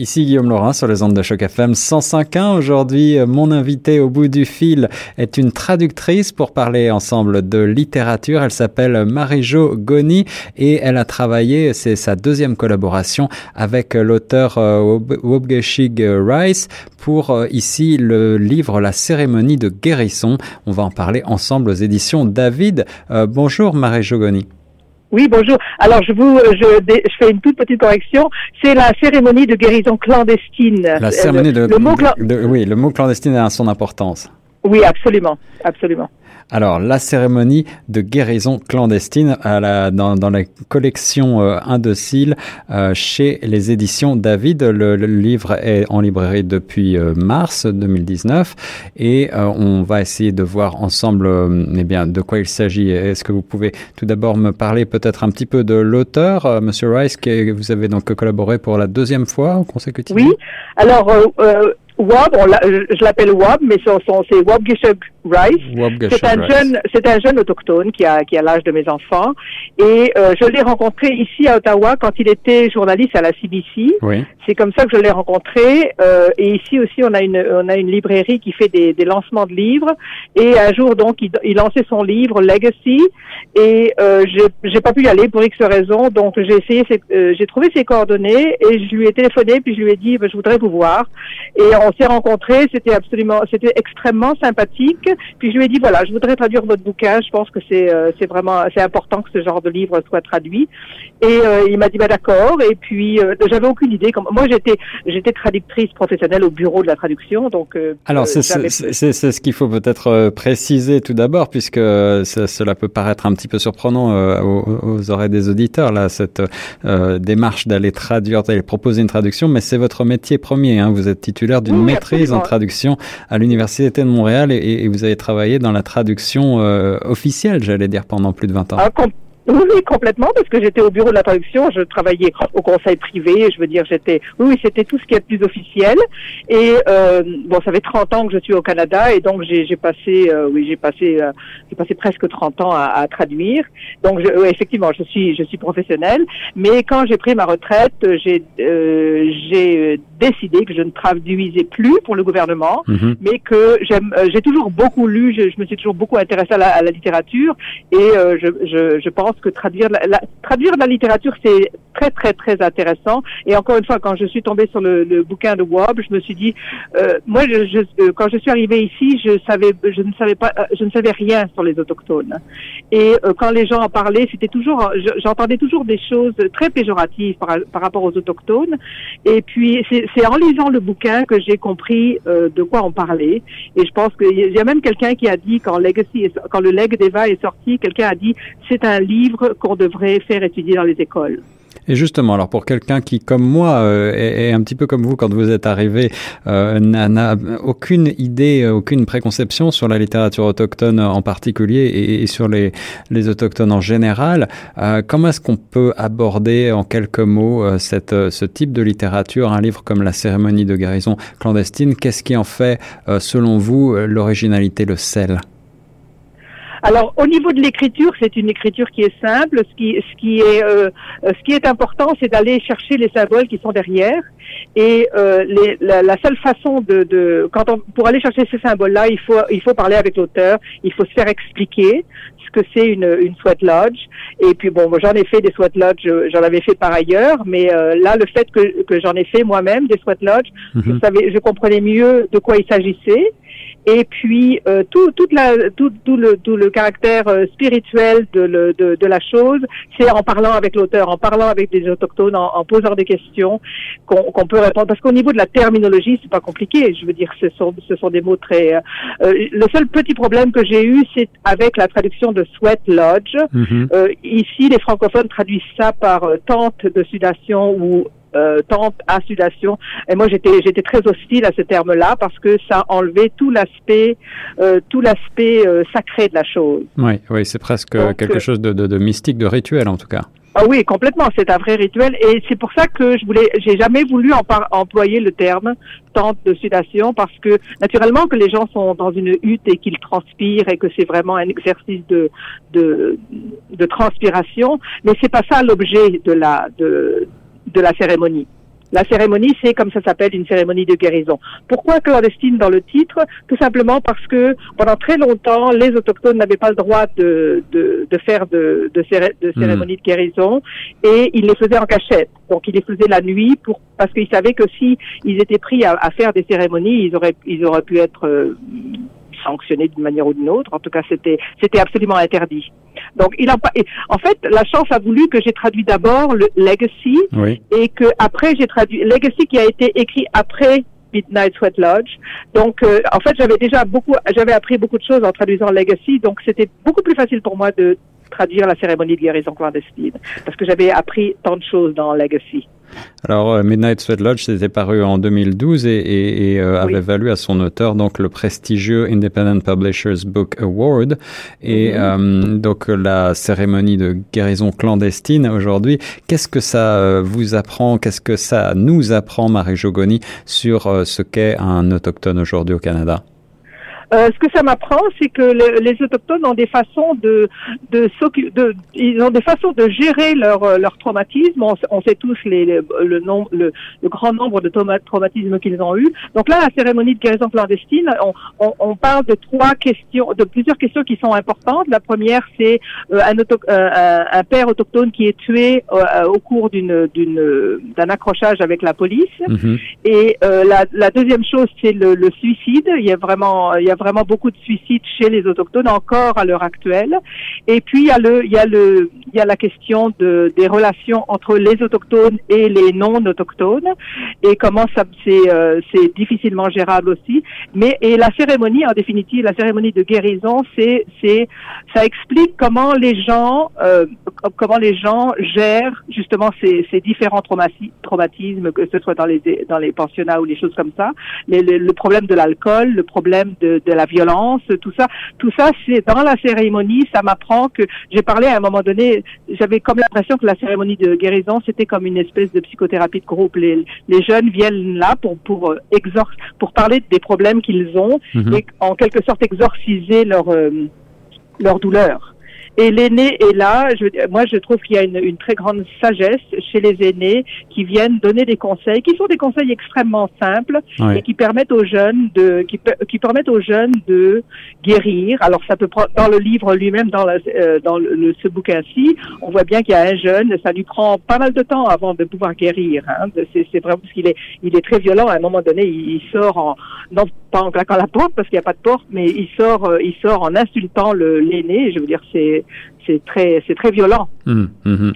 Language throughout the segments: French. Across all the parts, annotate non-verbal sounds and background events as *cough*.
Ici Guillaume Laurin sur les ondes de choc FM 105.1. Aujourd'hui, mon invité au bout du fil est une traductrice pour parler ensemble de littérature. Elle s'appelle Marie-Jo Goni et elle a travaillé, c'est sa deuxième collaboration avec l'auteur euh, Wobgeshig Rice pour euh, ici le livre La cérémonie de guérison. On va en parler ensemble aux éditions David. Euh, bonjour Marie-Jo Goni. Oui, bonjour. Alors, je vous, je, je, fais une toute petite correction. C'est la cérémonie de guérison clandestine. La cérémonie de, le mot de, oui, le mot clandestine a son importance. Oui, absolument, absolument. Alors, la cérémonie de guérison clandestine à la, dans, dans la collection euh, Indocile euh, chez les éditions David. Le, livre est en librairie depuis euh, mars 2019 et euh, on va essayer de voir ensemble eh bien, de quoi il s'agit. Est-ce que vous pouvez tout d'abord me parler peut-être un petit peu de l'auteur, Monsieur Rice, que vous avez donc collaboré pour la deuxième fois consécutivement Oui, alors... Wab, je l'appelle Wab, mais son, son c'est Wab Gishub Rice. C'est un jeune, c'est un jeune autochtone qui a qui a l'âge de mes enfants. Et euh, je l'ai rencontré ici à Ottawa quand il était journaliste à la CBC. Oui. C'est comme ça que je l'ai rencontré. Euh, et ici aussi on a une on a une librairie qui fait des, des lancements de livres. Et un jour donc il, il lançait son livre Legacy. Et euh, j'ai pas pu y aller pour X raisons. Donc j'ai essayé euh, j'ai trouvé ses coordonnées et je lui ai téléphoné puis je lui ai dit ben, je voudrais vous voir. Et on s'est rencontrés c'était absolument c'était extrêmement sympathique puis je lui ai dit voilà, je voudrais traduire votre bouquin. Je pense que c'est euh, c'est vraiment c'est important que ce genre de livre soit traduit. Et euh, il m'a dit bah d'accord. Et puis euh, j'avais aucune idée. Comme moi j'étais j'étais traductrice professionnelle au bureau de la traduction. Donc alors c'est c'est ce qu'il faut peut-être préciser tout d'abord puisque cela peut paraître un petit peu surprenant aux, oreilles des auditeurs là cette démarche d'aller traduire d'aller proposer une traduction, mais c'est votre métier premier. Hein. Vous êtes titulaire d'une maîtrise en traduction à l'université de Montréal et, et vous avez travaillé dans la traduction euh, officielle, j'allais dire, pendant plus de 20 ans. Ah, oui, complètement, parce que j'étais au bureau de la traduction, je travaillais au conseil privé, je veux dire, j'étais, oui, c'était tout ce qui est plus officiel. Et euh, bon, ça fait 30 ans que je suis au Canada, et donc j'ai passé, euh, oui, j'ai passé, euh, j'ai passé presque 30 ans à, à traduire. Donc, je, effectivement, je suis, je suis professionnelle. Mais quand j'ai pris ma retraite, j'ai, euh, j'ai décidé que je ne traduisais plus pour le gouvernement, mm-hmm. mais que j'aime, j'ai toujours beaucoup lu, je, je, me suis toujours beaucoup intéressée à la, à la littérature, et je, je, je pense que traduire la, traduire la littérature, c'est très, très, très intéressant. Et encore une fois, quand je suis tombée sur le, bouquin de Wob, je me suis dit, euh, moi, euh, quand je suis arrivée ici, je savais, je ne savais pas, euh, je ne savais rien sur les autochtones. Et quand les gens en parlaient, c'était toujours, j'entendais toujours des choses très péjoratives par, par rapport aux autochtones. Et puis, c'est en lisant le bouquin que j'ai compris de quoi on parlait. Et je pense qu'il y a même quelqu'un qui a dit, quand Legacy, quand le Leg d'Eva est sorti, quelqu'un a dit, c'est un livre qu'on devrait faire étudier dans les écoles. Et justement, alors pour quelqu'un qui, comme moi, euh, est, un petit peu comme vous quand vous êtes arrivé, euh, n'a aucune idée, aucune préconception sur la littérature autochtone en particulier et, sur les, autochtones en général, euh, comment est-ce qu'on peut aborder en quelques mots euh, ce type de littérature, un livre comme La cérémonie de guérison clandestine? Qu'est-ce qui en fait, selon vous, l'originalité, le sel? Alors, au niveau de l'écriture, c'est une écriture qui est simple. Ce qui, ce qui est, euh, ce qui est important, c'est d'aller chercher les symboles qui sont derrière. Et euh, les, la, la, seule façon de, de quand on, pour aller chercher ces symboles-là, il faut, il faut parler avec l'auteur. Il faut se faire expliquer ce que c'est une, une sweat lodge. Et puis bon, j'en ai fait des sweat lodge, j'en avais fait par ailleurs, mais euh, là, le fait que, que j'en ai fait moi-même des sweat lodge, je mhm. savais, je comprenais mieux de quoi il s'agissait. Et puis euh, tout, toute la, tout, tout, le, tout le caractère euh, spirituel de, le, de, de, la chose, c'est en parlant avec l'auteur, en parlant avec des autochtones, en, en posant des questions qu'on peut répondre. Parce qu'au niveau de la terminologie, c'est pas compliqué. Je veux dire, ce sont, ce sont des mots très. Euh, euh le seul petit problème que j'ai eu, c'est avec la traduction de sweat lodge. Mm-hmm. ici, les francophones traduisent ça par tente de sudation ou euh, tente à sudation. Et moi, j'étais j'étais très hostile à ce terme-là parce que ça enlevait tout l'aspect euh, tout l'aspect euh, sacré de la chose. Oui, oui, c'est presque quelque chose de, de, de, mystique, de rituel en tout cas. Ah oui, complètement. C'est un vrai rituel et c'est pour ça que je voulais, j'ai jamais voulu employer le terme tente de sudation parce que naturellement que les gens sont dans une hutte et qu'ils transpirent et que c'est vraiment un exercice de de, de transpiration, mais c'est pas ça l'objet de la de de la cérémonie. La cérémonie, c'est comme ça s'appelle une cérémonie de guérison. Pourquoi clandestine dans le titre? Tout simplement parce que pendant très longtemps, les autochtones n'avaient pas le droit de, de, de faire de, de, de hmm. cérémonie de guérison et ils les faisaient en cachette. Donc ils les faisaient la nuit pour parce qu'ils savaient que si ils étaient pris à, à, faire des cérémonies, ils auraient ils auraient pu être euh, sanctionnés d'une manière ou d'une autre. En tout cas, c'était c'était absolument interdit. Donc, il a pas. En fait, la chance a voulu que j'ai traduit d'abord le Legacy et que après j'ai traduit Legacy qui a été écrit après Midnight Sweat Lodge. Donc, euh, en fait, j'avais déjà beaucoup, j'avais appris beaucoup de choses en traduisant Legacy, donc c'était beaucoup plus facile pour moi de traduire la cérémonie de guérison clandestine parce que j'avais appris tant de choses dans Legacy. Alors, euh, Midnight Sweat Lodge, c'était paru en 2012 et, et, euh, avait valu à son auteur donc le prestigieux Independent Publishers Book Award. Et mm-hmm. euh, donc la cérémonie de guérison clandestine aujourd'hui, qu'est-ce que ça vous apprend, qu'est-ce que ça nous apprend, Marie Jogoni, sur ce qu'est un autochtone aujourd'hui au Canada? Euh, ce que ça m'apprend, c'est que les autochtones ont des façons de, de, de, ils ont des façons de gérer leur, euh, leur traumatisme. On, sait tous les, le, nombre, le, le, grand nombre de traumatismes qu'ils ont eu. Donc là, la cérémonie de guérison clandestine, on, on, on, parle de trois questions, de plusieurs questions qui sont importantes. La première, c'est euh, un, euh, un, père autochtone qui est tué au cours d'une, d'une, d'un accrochage avec la police. Mm-hmm. Et la, la, deuxième chose, c'est le, le, suicide. Il y a vraiment, il y a vraiment beaucoup de suicides chez les autochtones encore à l'heure actuelle. Et puis il y a le, il y a le, il y a la question de des relations entre les autochtones et les non autochtones et comment ça c'est euh, c'est difficilement gérable aussi. Mais et la cérémonie en définitive, la cérémonie de guérison, c'est c'est ça explique comment les gens euh, comment les gens gèrent justement ces, différents traumatismes que ce soit dans les dans les pensionnats ou les choses comme ça, le, le problème de l'alcool, le problème de, de la violence, tout ça, tout ça, c'est dans la cérémonie, ça m'apprend que j'ai parlé à un moment donné, j'avais comme l'impression que la cérémonie de guérison, c'était comme une espèce de psychothérapie de groupe. Les, les jeunes viennent là pour pour euh, exor pour parler des problèmes qu'ils ont mhm. et en quelque sorte exorciser leur euh, leur douleur. Et l'aîné est là. Je, moi, je trouve qu'il y a une, une, très grande sagesse chez les aînés qui viennent donner des conseils, qui sont des conseils extrêmement simples et qui permettent aux jeunes de, qui, qui, permettent aux jeunes de guérir. Alors, ça peut prendre dans le livre lui-même, dans, la, euh, dans le, ce bouquin-ci, on voit bien qu'il y a un jeune, ça lui prend pas mal de temps avant de pouvoir guérir. Hein. C'est vraiment parce qu'il est, il est très violent. À un moment donné, il, sort en, non pas en claquant la porte parce qu'il n'y a pas de porte, mais il sort, euh, il sort en insultant l'aîné. Je veux dire, c'est c'est très, c'est très violent. Hum, hum, hum.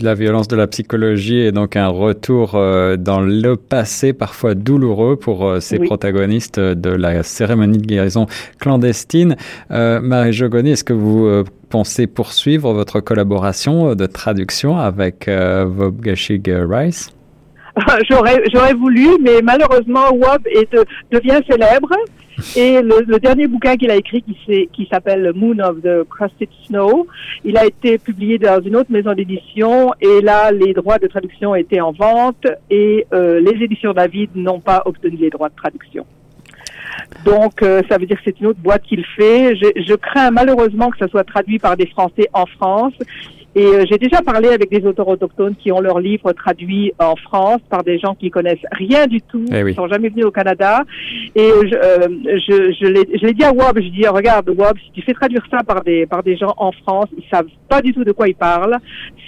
La violence de la psychologie est donc un retour euh, dans le passé, parfois douloureux pour euh, ces protagonistes de la cérémonie de guérison clandestine. Euh, Marie Jogoni, est-ce que vous pensez poursuivre votre collaboration de traduction avec Wob Gashig Rice? *laughs* j'aurais, voulu, mais malheureusement, Wob devient célèbre. Et le, dernier bouquin qu'il a écrit, qui, s'appelle Moon of the Crusted Snow, il a été publié dans une autre maison d'édition. Et là, les droits de traduction étaient en vente et euh, les éditions David n'ont pas obtenu les droits de traduction. Donc, euh, ça veut dire que c'est une autre boîte qu'il fait. Je, crains malheureusement que ça soit traduit par des Français en France. Et euh, j'ai déjà parlé avec des auteurs autochtones qui ont leurs livres traduits en France par des gens qui connaissent rien du tout, eh qui sont jamais venus au Canada. Et je, euh, je, je l'ai dit à Wab, je dis regarde Wab, si tu fais traduire ça par des par des gens en France, ils savent pas du tout de quoi ils parlent.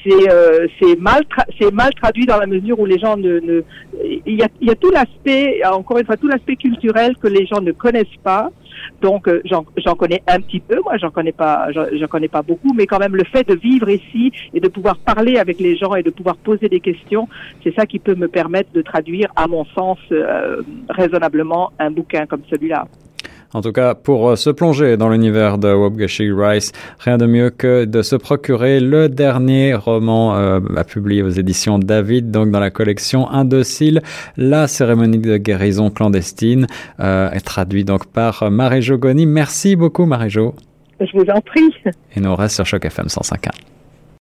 C'est euh, c'est mal c'est mal traduit dans la mesure où les gens ne, ne il y a il y a tout l'aspect encore une fois tout l'aspect culturel que les gens ne connaissent pas. Donc euh, j'en connais un petit peu, moi j'en connais pas, j'en connais pas beaucoup, mais quand même le fait de vivre ici et de pouvoir parler avec les gens et de pouvoir poser des questions, c'est ça qui peut me permettre de traduire, à mon sens, euh, raisonnablement un bouquin comme celui-là. En tout cas, pour euh, se plonger dans l'univers de Wobgashi Rice, rien de mieux que de se procurer le dernier roman euh, publié aux éditions David, donc dans la collection Indocile, La cérémonie de guérison clandestine, euh, est traduit donc par Marie-Jo Goni. Merci beaucoup, Marie-Jo. Je vous en prie. Et nous reste sur Choc FM 105.1.